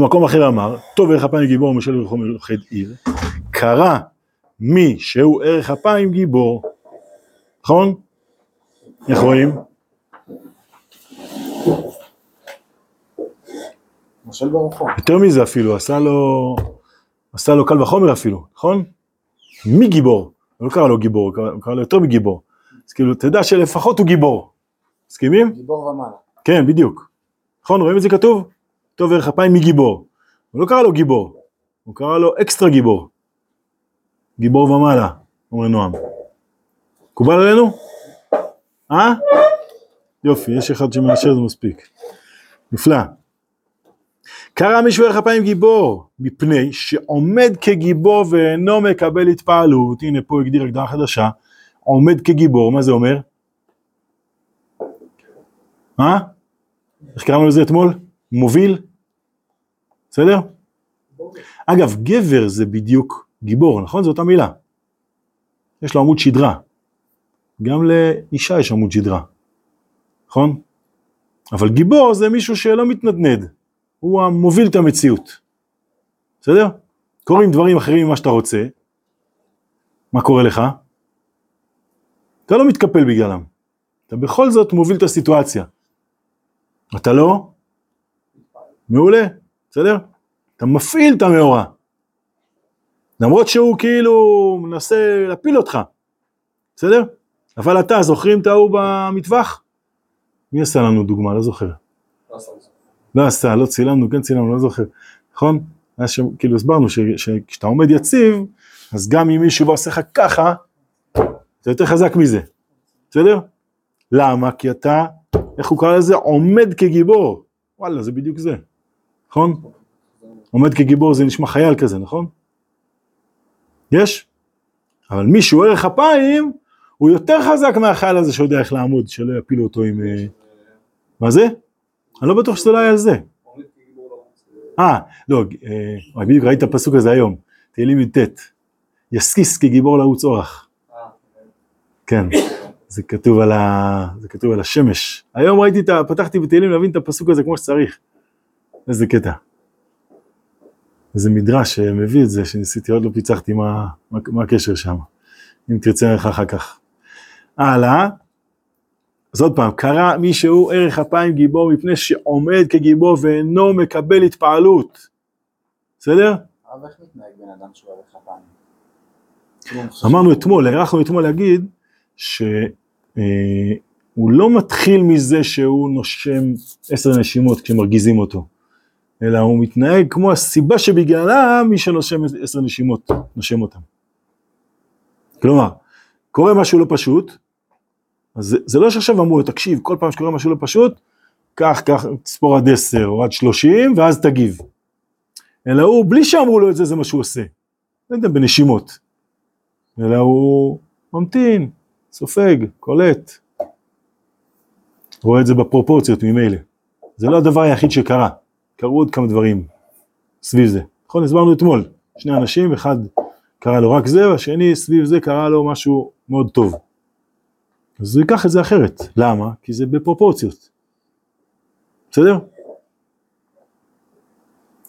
במקום אחר אמר, טוב ערך אפיים גיבור משל ורחו מלוכד עיר, קרא מי שהוא ערך אפיים גיבור, נכון? איך רואים? יותר מזה אפילו, עשה לו, עשה לו קל וחומר אפילו, נכון? מי גיבור? הוא לא קרא לו גיבור, הוא קרא לו יותר מגיבור. אז כאילו, תדע שלפחות הוא גיבור. מסכימים? גיבור ומעלה. כן, בדיוק. נכון, רואים את זה כתוב? טוב ערך אפיים מגיבור. הוא לא קרא לו גיבור, הוא קרא לו אקסטרה גיבור. גיבור ומעלה, אומר נועם. מקובל עלינו? אה? יופי, יש אחד שמאשר זה מספיק. נפלא. קרא מישהו ערך אפיים גיבור, מפני שעומד כגיבור ואינו מקבל התפעלות, הנה פה הגדיר הגדרה חדשה, עומד כגיבור, מה זה אומר? מה? איך קראנו לזה אתמול? מוביל? בסדר? אגב, גבר זה בדיוק גיבור, נכון? זו אותה מילה. יש לו עמוד שדרה. גם לאישה יש עמוד שדרה, נכון? אבל גיבור זה מישהו שלא מתנדנד, הוא המוביל את המציאות. בסדר? קורים דברים אחרים ממה שאתה רוצה, מה קורה לך? אתה לא מתקפל בגללם. אתה בכל זאת מוביל את הסיטואציה. אתה לא? מעולה, בסדר? אתה מפעיל את המאורע. למרות שהוא כאילו מנסה להפיל אותך, בסדר? אבל אתה, זוכרים את ההוא במטווח? מי עשה לנו דוגמה? לא זוכר. לא עשה. לא לא צילמנו, כן צילמנו, לא זוכר, נכון? היה שם, כאילו הסברנו ש- שכשאתה עומד יציב, אז גם אם מישהו בא עושה לך ככה, זה יותר חזק מזה, בסדר? למה? כי אתה, איך הוא קרא לזה? עומד כגיבור. וואלה, זה בדיוק זה, נכון? עומד כגיבור זה נשמע חייל כזה, נכון? יש? אבל מי שהוא ערך אפיים, הוא יותר חזק מהחייל הזה שיודע איך לעמוד, שלא יפילו אותו עם... אה, מה זה? אני לא בטוח שזה לא היה על זה. אה, לא, אה, בדיוק ראית את הפסוק הזה היום, תהילים י"ט, יסקיס כגיבור לעוץ אורח, כן. זה כתוב על השמש. היום ראיתי את ה... פתחתי בתהילים להבין את הפסוק הזה כמו שצריך. איזה קטע. איזה מדרש שמביא את זה, שניסיתי, עוד לא פיצחתי מה, מה, מה הקשר שם. אם תרצה נלך אחר כך. הלאה. אז עוד פעם, קרא מישהו ערך אפיים גיבור מפני שעומד כגיבור ואינו מקבל התפעלות. בסדר? אבל איך מתנהג בן אדם שהוא ערך אפיים? כאילו, אמרנו אתמול, הארכנו אתמול להגיד שהוא לא מתחיל מזה שהוא נושם עשר נשימות כשמרגיזים אותו, אלא הוא מתנהג כמו הסיבה שבגללה מי שנושם עשר נשימות, נושם אותם. כלומר, קורה משהו לא פשוט, אז זה, זה לא שעכשיו אמרו לו, תקשיב, כל פעם שקורה משהו לא פשוט, קח, קח, תספור עד עשר או עד שלושים, ואז תגיב. אלא הוא, בלי שאמרו לו את זה, זה מה שהוא עושה. לא יודע, בנשימות. אלא הוא ממתין, סופג, קולט. רואה את זה בפרופורציות ממילא. זה לא הדבר היחיד שקרה, קרו עוד כמה דברים סביב זה. נכון, הסברנו אתמול, שני אנשים, אחד קרה לו רק זה, והשני סביב זה קרה לו משהו מאוד טוב. אז הוא ייקח את זה אחרת. למה? כי זה בפרופורציות. בסדר?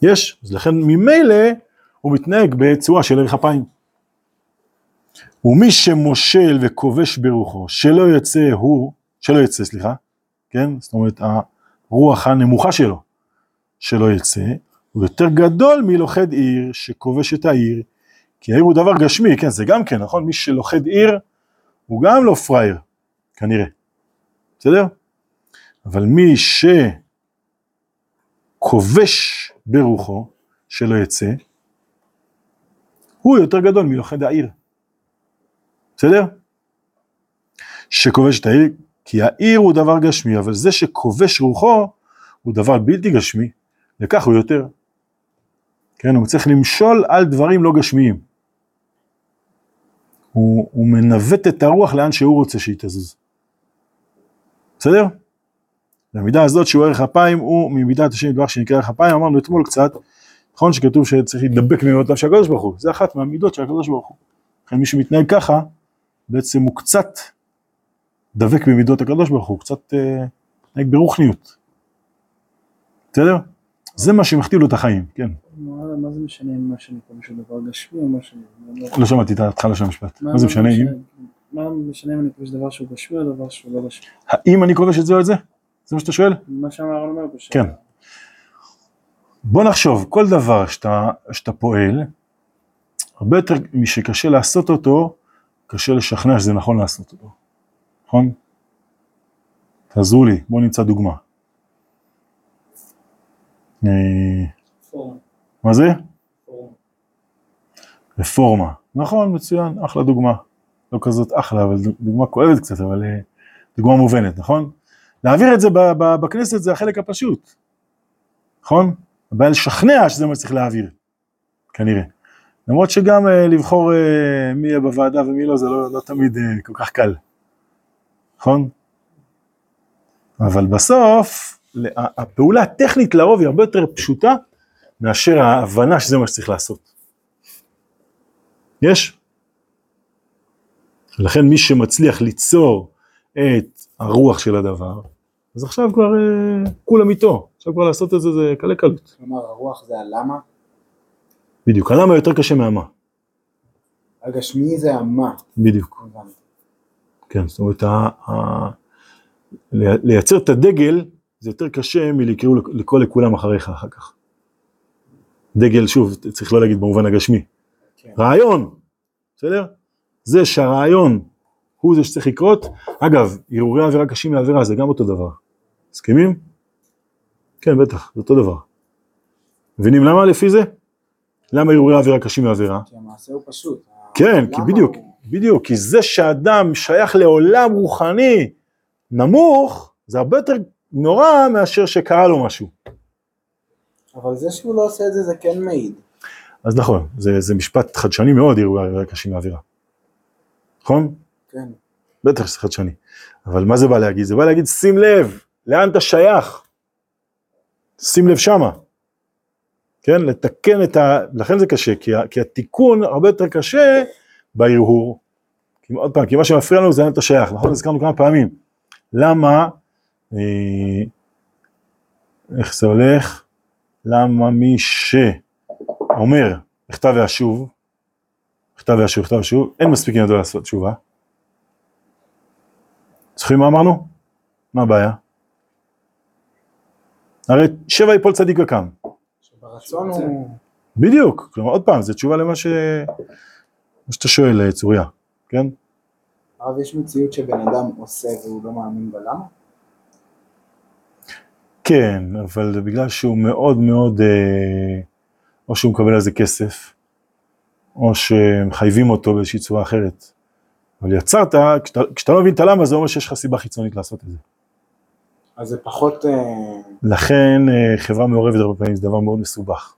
יש, אז לכן ממילא הוא מתנהג בצורה של ערך אפיים. ומי שמושל וכובש ברוחו, שלא יצא הוא, שלא יצא, סליחה, כן? זאת אומרת, הרוח הנמוכה שלו, שלא יצא, הוא יותר גדול מלוכד עיר שכובש את העיר, כי העיר הוא דבר גשמי, כן, זה גם כן, נכון? מי שלוכד עיר, הוא גם לא פראייר, כנראה, בסדר? אבל מי שכובש ברוחו, שלא יצא, הוא יותר גדול מלוכד העיר. בסדר? שכובש את העיר, כי העיר הוא דבר גשמי, אבל זה שכובש רוחו הוא דבר בלתי גשמי, וכך הוא יותר. כן, הוא צריך למשול על דברים לא גשמיים. הוא, הוא מנווט את הרוח לאן שהוא רוצה שהיא תזוז. בסדר? במידה הזאת שהוא ערך אפיים הוא ממידת השם יתברך שנקרא ערך אפיים, אמרנו אתמול קצת, נכון שכתוב שצריך להידבק ממידותיו של הקדוש ברוך הוא, זה אחת מהמידות של הקדוש ברוך הוא. לכן מי שמתנהג ככה, בעצם הוא קצת דבק במידות הקדוש ברוך הוא, קצת אה, מתנהג ברוחניות. בסדר? זה מה שמכתיב לו את החיים, כן. מה זה משנה אם מה שאני פה משהו דבר גשמי או מה שאני... לא שמעתי את ההתחלה של המשפט. מה זה משנה אם? מה משנה אם אני פוגש דבר שהוא גשמי או דבר שהוא לא גשמי? האם אני כובש את זה או את זה? זה מה שאתה שואל? מה שאמרנו אומר פה. ש- כן. בוא נחשוב, כל דבר שאתה, שאתה פועל, הרבה יותר משקשה לעשות אותו, קשה לשכנע שזה נכון לעשות אותו, נכון? תעזרו לי, בואו נמצא דוגמה. אה, פורום, מה זה? פורום. רפורמה. נכון, מצוין, אחלה דוגמה. לא כזאת אחלה, אבל דוגמה כואבת קצת, אבל אה, דוגמה מובנת, נכון? להעביר את זה בכנסת זה החלק הפשוט, נכון? הבעיה לשכנע שזה מה שצריך להעביר, כנראה. למרות שגם אה, לבחור אה, מי יהיה בוועדה ומי לא, זה לא, לא תמיד אה, כל כך קל, נכון? אבל בסוף, הפעולה הטכנית לרוב היא הרבה יותר פשוטה מאשר ההבנה שזה מה שצריך לעשות. יש? לכן מי שמצליח ליצור את הרוח של הדבר, אז עכשיו כבר אה, כולם איתו, עכשיו כבר לעשות את זה זה קלה קלות. כלומר, הרוח זה הלמה, בדיוק, הלמה יותר קשה מהמה, הגשמי זה המה, בדיוק. כן, זאת אומרת, ה- ה- לי- לייצר את הדגל זה יותר קשה מלקראו לקרוא לכולם אחריך אחר כך. דגל, שוב, צריך לא להגיד במובן הגשמי, כן. רעיון, בסדר? זה שהרעיון הוא זה שצריך לקרות, אגב, הרהורי עבירה קשים מעבירה זה גם אותו דבר, מסכימים? כן, בטח, זה אותו דבר. מבינים למה לפי זה? למה הרהורי עבירה קשים מעבירה? כי המעשה הוא פשוט. כן, כי בדיוק, הוא- בדיוק, כי זה שאדם שייך לעולם רוחני נמוך, זה הרבה יותר נורא מאשר שקרה לו משהו. אבל זה שהוא לא עושה את זה, זה כן מעיד. אז נכון, זה, זה משפט חדשני מאוד, עבירה קשים מעבירה. נכון? כן. בטח שזה חדשני. אבל מה זה בא להגיד? זה בא להגיד, שים לב, לאן אתה שייך? שים לב שמה. כן, לתקן את ה... לכן זה קשה, כי, ה... כי התיקון הרבה יותר קשה בהרהור. עוד פעם, כי מה שמפריע לנו זה לאן אתה שייך, נכון? הזכרנו כמה פעמים. למה, איך זה הולך? למה מי שאומר, בכתב ואשוב, בכתב ואשוב, בכתב ואשוב, אין מספיק ידו לעשות תשובה. זוכרים מה אמרנו? מה הבעיה? הרי שבע יפול צדיק וקם. שברצון הוא... בדיוק, כלומר עוד פעם, זו תשובה למה ש... מה שאתה שואל, אה, צוריה, כן? הרב, יש מציאות שבן אדם עושה והוא לא מאמין בלמה? כן, אבל זה בגלל שהוא מאוד מאוד, אה, או שהוא מקבל על זה כסף, או שמחייבים אותו באיזושהי צורה אחרת. אבל יצרת, כשאתה, כשאתה לא מבין את הלמה, זה אומר שיש לך סיבה חיצונית לעשות את זה. אז זה פחות... אה, לכן אה, חברה מעורבת הרבה פעמים זה דבר מאוד מסובך.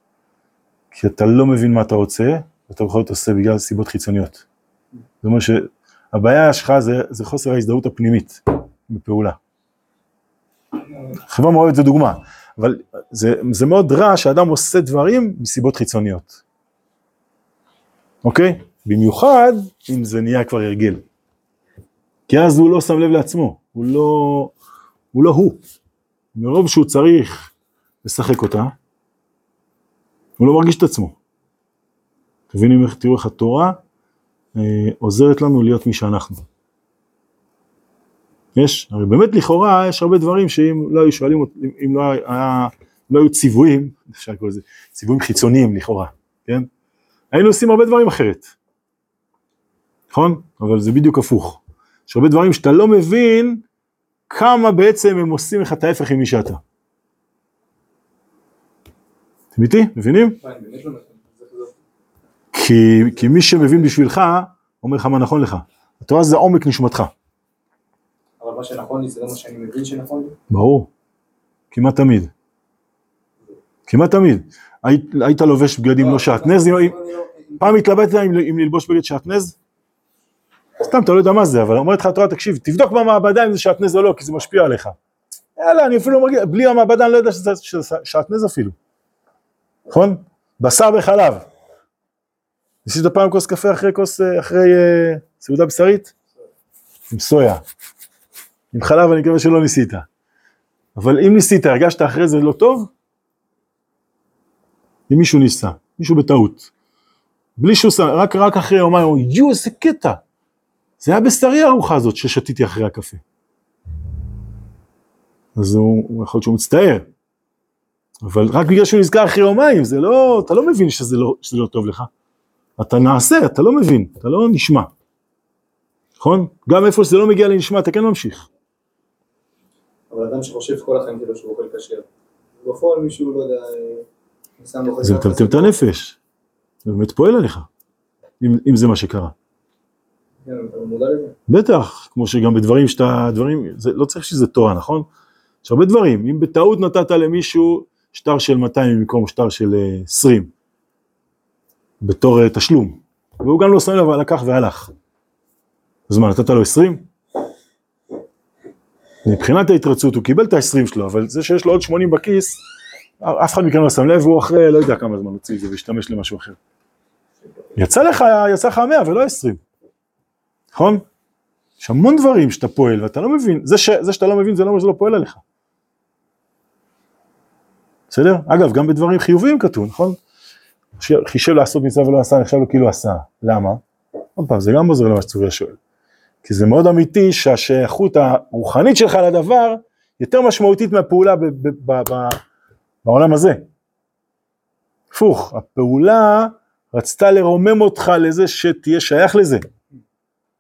כי אתה לא מבין מה אתה רוצה, ואתה בכל זאת עושה בגלל סיבות חיצוניות. זאת אומרת שהבעיה שלך זה, זה חוסר ההזדהות הפנימית בפעולה. חברה מעורבת זה דוגמה, אבל זה, זה מאוד רע שאדם עושה דברים מסיבות חיצוניות. אוקיי? במיוחד אם זה נהיה כבר הרגל. כי אז הוא לא שם לב לעצמו, הוא לא הוא. לא הוא. מרוב שהוא צריך לשחק אותה, הוא לא מרגיש את עצמו. מבינים איך, תראו איך התורה אה, עוזרת לנו להיות מי שאנחנו. יש, הרי באמת לכאורה יש הרבה דברים שאם לא היו שואלים, אם, לא, היה, לא היו ציוויים, אפשר לקרוא לזה, ציוויים חיצוניים לכאורה, כן? היינו עושים הרבה דברים אחרת. נכון? אבל זה בדיוק הפוך. יש הרבה דברים שאתה לא מבין כמה בעצם הם עושים לך את ההפך ממי שאתה. אתם איתי? מבינים? כי, כי מי שמבין בשבילך, אומר לך מה נכון לך. התורה זה עומק נשמתך. מה שנכון לי זה לא מה שאני מבין שנכון לי. ברור. כמעט תמיד. כמעט תמיד. היית, היית לובש בגדים לא שעטנז, אם- פעם התלבטת אם, ללבוש בגד שעטנז? סתם, אתה לא יודע מה זה, אבל אומרת לך התורה, תקשיב, תבדוק במעבדה אם זה שעטנז או לא, כי זה משפיע עליך. יאללה, אני אפילו לא מרגיש, בלי המעבדה אני לא יודע שזה שעטנז אפילו. נכון? בשר בחלב. ניסית פעם כוס קפה אחרי כוס, אה, אחרי אה, סעודה בשרית? עם סויה. עם חלב אני מקווה שלא ניסית. אבל אם ניסית, הרגשת אחרי זה לא טוב? אם מישהו ניסה, מישהו בטעות, בלי שהוא שם, רק, רק אחרי יומיים, הוא יואו איזה קטע, זה היה בשרי הארוחה הזאת ששתיתי אחרי הקפה. אז הוא, יכול להיות שהוא מצטער, אבל רק בגלל שהוא נזכר אחרי יומיים, זה לא, אתה לא מבין שזה לא, שזה לא טוב לך. אתה נעשה, אתה לא מבין, אתה לא נשמע. נכון? גם איפה שזה לא מגיע לנשמע, אתה כן ממשיך. אבל אדם שחושב כל החיים שלו שהוא אוכל כשר, בפועל מישהו, לא יודע, אה, זה מטמטם את הנפש. זה באמת פועל עליך, אם, אם זה מה שקרה. כן, לזה? בטח, כמו שגם בדברים שאתה, דברים, זה, לא צריך שזה תורה, נכון? יש הרבה דברים, אם בטעות נתת למישהו שטר של 200 במקום שטר של אה, 20, בתור אה, תשלום, והוא גם לא שם לב, לקח והלך. אז מה, נתת לו 20? מבחינת ההתרצות הוא קיבל את ה-20 שלו, אבל זה שיש לו עוד 80 בכיס, אף אחד מכם לא שם לב, והוא אחרי לא יודע כמה זמן הוציא את זה והשתמש למשהו אחר. יצא לך, יצא לך 100 ולא 20, נכון? יש המון דברים שאתה פועל ואתה לא מבין, זה, ש, זה שאתה לא מבין זה לא אומר שזה לא פועל עליך. בסדר? אגב, גם בדברים חיוביים כתוב, נכון? חישב לעשות מצווה ולא עשה, נחשב לו כאילו עשה. למה? עוד פעם, זה גם עוזר למה שצוריה שואל. כי זה מאוד אמיתי שהשייכות הרוחנית שלך לדבר יותר משמעותית מהפעולה ב- ב- ב- ב- בעולם הזה. הפוך, הפעולה רצתה לרומם אותך לזה שתהיה שייך לזה.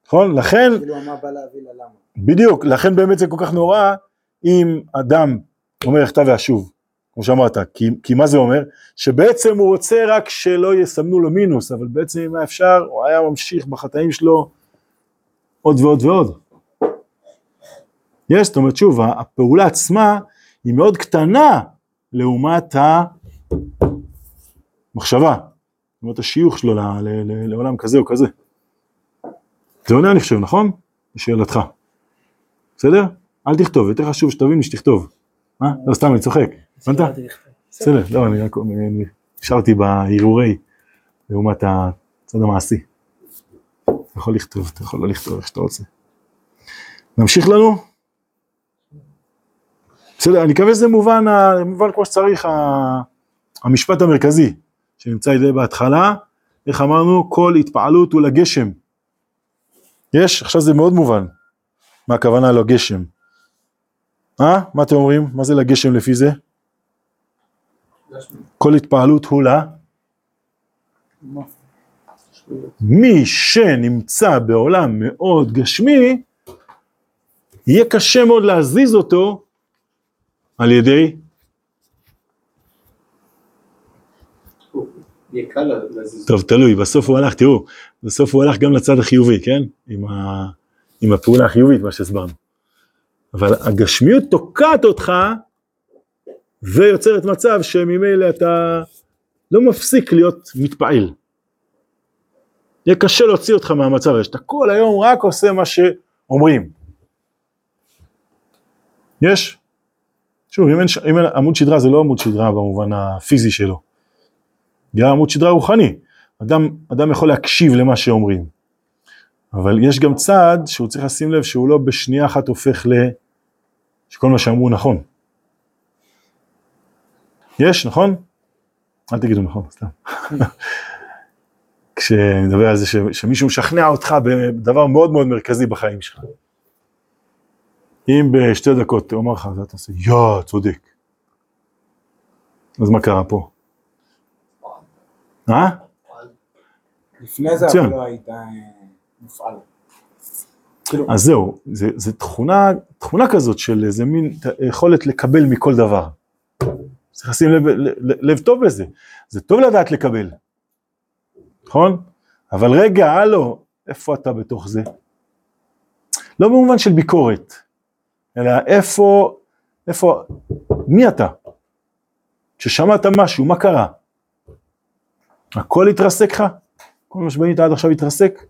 נכון? לכן, כאילו מה בא להביא לה למה. בדיוק, לכן באמת זה כל כך נורא אם אדם אומר יחטא ואשוב, כמו שאמרת, כי, כי מה זה אומר? שבעצם הוא רוצה רק שלא יסמנו לו מינוס, אבל בעצם אם היה אפשר, הוא היה ממשיך בחטאים שלו עוד ועוד ועוד. יש, זאת אומרת שוב, הפעולה עצמה היא מאוד קטנה לעומת המחשבה, לעומת השיוך שלו לעולם כזה או כזה. זה עונה אני חושב, נכון? לשאלתך. בסדר? אל תכתוב, יותר חשוב שתבין משתכתוב. מה? לא סתם, אני צוחק. הבנת? בסדר, לא, אני רק נשארתי בהרהורי לעומת הצד המעשי. אתה יכול לכתוב, אתה יכול לא לכתוב איך שאתה רוצה. נמשיך לנו? בסדר, אני מקווה שזה מובן, מובן כמו שצריך המשפט המרכזי שנמצא לידי בהתחלה, איך אמרנו? כל התפעלות הוא לגשם. יש? עכשיו זה מאוד מובן. מה הכוונה לגשם? אה? מה אתם אומרים? מה זה לגשם לפי זה? כל התפעלות הוא ל... מי שנמצא בעולם מאוד גשמי, יהיה קשה מאוד להזיז אותו על ידי. טוב תלוי, בסוף הוא הלך, תראו, בסוף הוא הלך גם לצד החיובי, כן? עם, ה, עם הפעולה החיובית, מה שהסברנו. אבל הגשמיות תוקעת אותך ויוצרת מצב שממילא אתה לא מפסיק להיות מתפעל. יהיה קשה להוציא אותך מהמצב הזה, שאתה כל היום רק עושה מה שאומרים. יש? שוב, אם אין, אם אין עמוד שדרה זה לא עמוד שדרה במובן הפיזי שלו. גם עמוד שדרה רוחני. אדם, אדם יכול להקשיב למה שאומרים. אבל יש גם צד שהוא צריך לשים לב שהוא לא בשנייה אחת הופך ל... שכל מה שאמרו נכון. יש, נכון? אל תגידו נכון, סתם. כשאני מדבר על זה ש, שמישהו משכנע אותך בדבר מאוד מאוד מרכזי בחיים שלך. אם בשתי דקות הוא אמר לך, אז אתה עושה, יא, צודק. אז מה קרה פה? אה? לפני זה. אבל לא היית אה, מופעל. כאילו, אז זהו, זה, זה תכונה, תכונה כזאת של איזה מין יכולת לקבל מכל דבר. צריך לשים לב, לב, לב טוב בזה, זה טוב לדעת לקבל, נכון? אבל רגע, הלו, איפה אתה בתוך זה? לא במובן של ביקורת, אלא איפה, איפה, מי אתה? כששמעת משהו, מה קרה? הכל התרסק לך? כל מה שבנית עד עכשיו התרסק?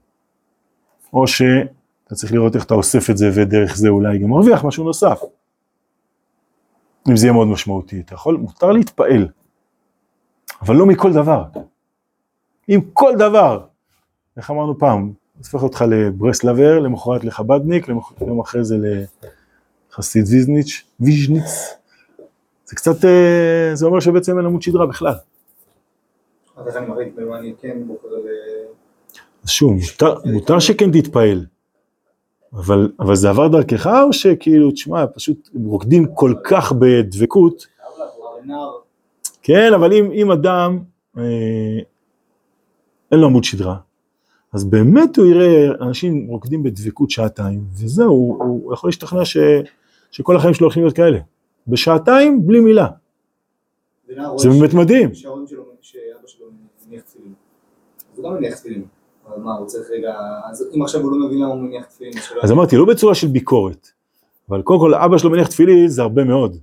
או שאתה צריך לראות איך אתה אוסף את זה ודרך זה אולי גם מרוויח משהו נוסף. אם זה יהיה מאוד משמעותי, אתה יכול, מותר להתפעל, אבל לא מכל דבר. אם כל דבר, איך אמרנו פעם, הופך אותך לברסלבר, למחרת לחבדניק, יום אחרי זה לחסיד ויזניץ', ויז'ניץ, זה קצת, אה, זה אומר שבעצם אין עמוד שדרה בכלל. אז איך אני מחליט במה אני כן בוחר ל... אז שוב, מותר, מותר שכן תתפעל, אבל, אבל זה עבר דרכך או שכאילו, תשמע, פשוט רוקדים כל כך בדבקות, כן, אבל אם, אם אדם אה, אין לו עמוד שדרה, אז באמת הוא יראה אנשים רוקדים בדבקות שעתיים, וזהו, הוא, הוא יכול להשתכנע ש, שכל החיים שלו הולכים להיות כאלה. בשעתיים, בלי מילה. זה באמת ש- מדהים. אז לא. אז אמרתי, לא בצורה של ביקורת, אבל קודם כל אבא שלו מניח תפילין זה הרבה מאוד.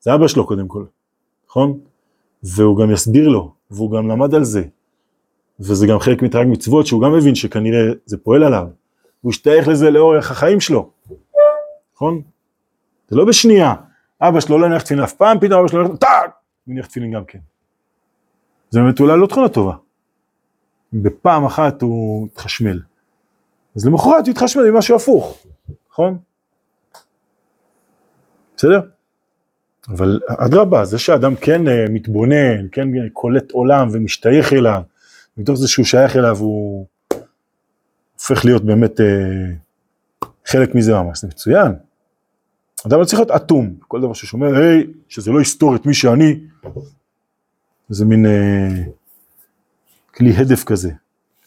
זה אבא שלו קודם כל, נכון? והוא גם יסביר לו, והוא גם למד על זה. וזה גם חלק מתרי"ג מצוות שהוא גם מבין שכנראה זה פועל עליו. הוא השתייך לזה לאורך החיים שלו, נכון? זה לא בשנייה. אבא שלו לא הניח תפילין אף פעם, פתאום אבא שלו הולך, טאק! הוא הניח תפילין גם כן. זה באמת אולי לא תכונה טובה. בפעם אחת הוא התחשמל. אז למחרת הוא יתחשמל ממשהו הפוך, נכון? בסדר? אבל אדרבה, זה שאדם כן אה, מתבונן, כן קולט עולם ומשתייך אליו, מתוך זה שהוא שייך אליו הוא הופך להיות באמת אה, חלק מזה ממש, זה מצוין. אדם צריך להיות אטום, כל דבר שהוא שומע, היי, שזה לא יסתור את מי שאני, זה מין אה, כלי הדף כזה,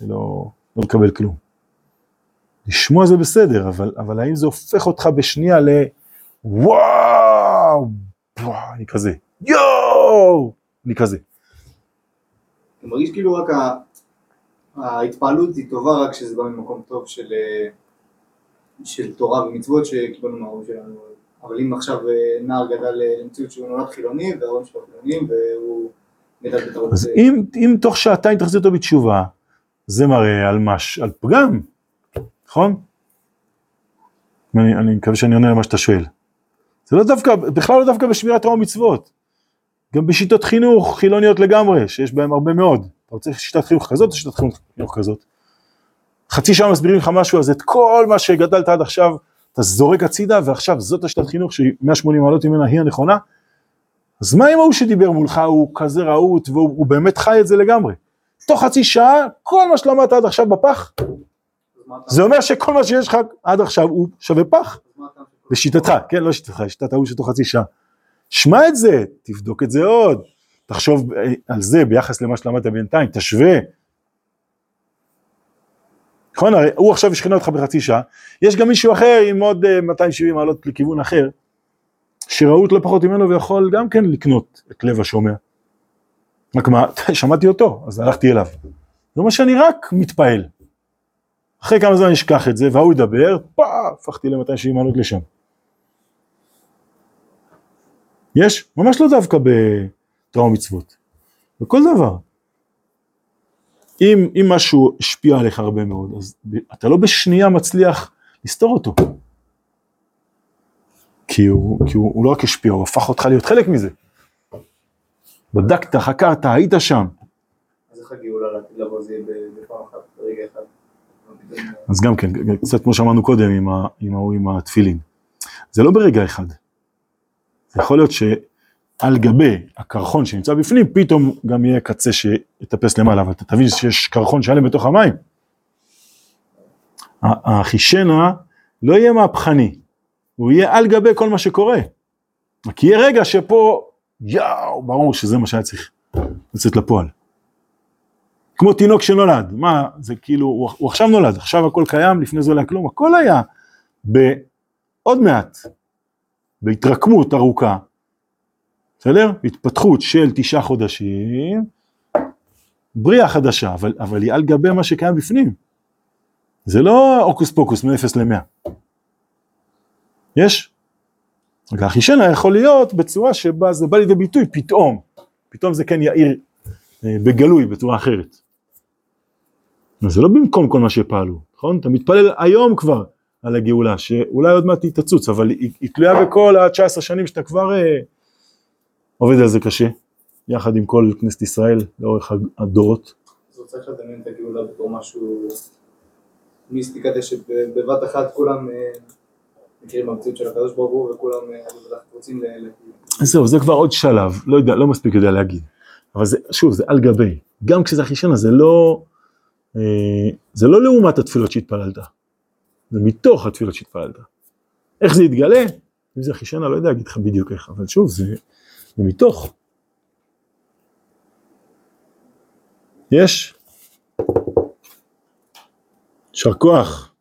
לא, לא לקבל כלום. לשמוע זה בסדר, אבל, אבל האם זה הופך אותך בשנייה ל... וואו, וואו, אני כזה, יואו, אני כזה. אני מרגיש כאילו רק ה- ההתפעלות היא טובה רק כשזה בא ממקום טוב של, אה, של תורה ומצוות שקיבלנו מההורים שלנו. אבל אם עכשיו אה, נער גדל אה, למציאות שהוא נולד חילוני וההורים שלו חילונים והוא גדל בתרבות... אז אם, אם תוך שעתיים תחזיר אותו בתשובה, זה מראה על מש, על פגם, נכון? אני, אני מקווה שאני עונה למה שאתה שואל. זה לא דווקא, בכלל לא דווקא בשמירת תורה ומצוות. גם בשיטות חינוך חילוניות לגמרי, שיש בהן הרבה מאוד. אתה רוצה שיטת חינוך כזאת או שיטת חינוך, כזאת? חצי שעה מסבירים לך משהו, אז את כל מה שגדלת עד עכשיו, אתה זורק הצידה, ועכשיו זאת השיטת חינוך שהיא 180 מעלות ממנה היא הנכונה. אז מה עם ההוא שדיבר מולך, הוא כזה רהוט, והוא הוא באמת חי את זה לגמרי. תוך חצי שעה, כל מה שלמדת עד עכשיו בפח, זה אומר שכל מה שיש לך עד עכשיו הוא שווה פח. לשיטתך, כן, לא לשיטתך, לשיטת ההוא שתוך חצי שעה. שמע את זה, תבדוק את זה עוד, תחשוב אה, על זה ביחס למה שלמדת בינתיים, תשווה. נכון, הרי הוא עכשיו ישכנע אותך בחצי שעה, יש גם מישהו אחר עם עוד אה, 270 מעלות לכיוון אחר, שראות לא פחות ממנו ויכול גם כן לקנות את לב השומע. רק מה, שמעתי אותו, אז הלכתי אליו. זה אומר שאני רק מתפעל. אחרי כמה זמן אשכח את זה, וההוא ידבר, פאף, הפכתי ל-270 מעלות לשם. יש, ממש לא דווקא בתורה ומצוות, בכל דבר. אם, אם משהו השפיע עליך הרבה מאוד, אז אתה לא בשנייה מצליח לסתור אותו. כי הוא, כי הוא, הוא לא רק השפיע, הוא הפך אותך להיות חלק מזה. בדקת, חקרת, היית שם. אז איך הגאולה לבוא זה בפעם אחת, ברגע אחד. אז גם כן, קצת כמו שאמרנו קודם עם ההוא עם התפילין. זה לא ברגע אחד. זה יכול להיות שעל גבי הקרחון שנמצא בפנים, פתאום גם יהיה קצה שיטפס למעלה, אבל אתה תבין שיש קרחון שלם בתוך המים. החישנה לא יהיה מהפכני, הוא יהיה על גבי כל מה שקורה. כי יהיה רגע שפה, יאו, ברור שזה מה שהיה צריך לצאת לפועל. כמו תינוק שנולד, מה, זה כאילו, הוא, הוא עכשיו נולד, עכשיו הכל קיים, לפני זה לא היה כלום, הכל היה בעוד מעט, בהתרקמות ארוכה, בסדר? התפתחות של תשעה חודשים, בריאה חדשה, אבל, אבל היא על גבי מה שקיים בפנים. זה לא הוקוס פוקוס מ-0 ל-100. יש? רק החישנה יכול להיות בצורה שבה זה בא לידי ביטוי פתאום, פתאום זה כן יאיר אה, בגלוי בצורה אחרת. זה לא במקום כל מה שפעלו, נכון? אתה מתפלל היום כבר על הגאולה, שאולי עוד מעט היא תצוץ, אבל היא, היא תלויה בכל ה-19 שנים שאתה כבר אה, עובד על זה קשה, יחד עם כל כנסת ישראל לאורך הדורות. אז צריך לדמיין את הגאולה בתור משהו מיסטי כזה שבבת אחת כולם אה, מכירים במציאות של הקדוש ברוך הוא וכולם אה, רוצים ל... זהו, זה כבר עוד שלב, לא יודע, לא מספיק יודע להגיד. אבל זה, שוב, זה על גבי. גם כשזה אחישנה זה לא, אה, זה לא לעומת התפילות שהתפללת. זה מתוך התפילות שהתפללת. איך זה יתגלה? אם זה אחישנה, לא יודע להגיד לך בדיוק איך, אבל שוב, זה, זה מתוך. יש? יישר כוח.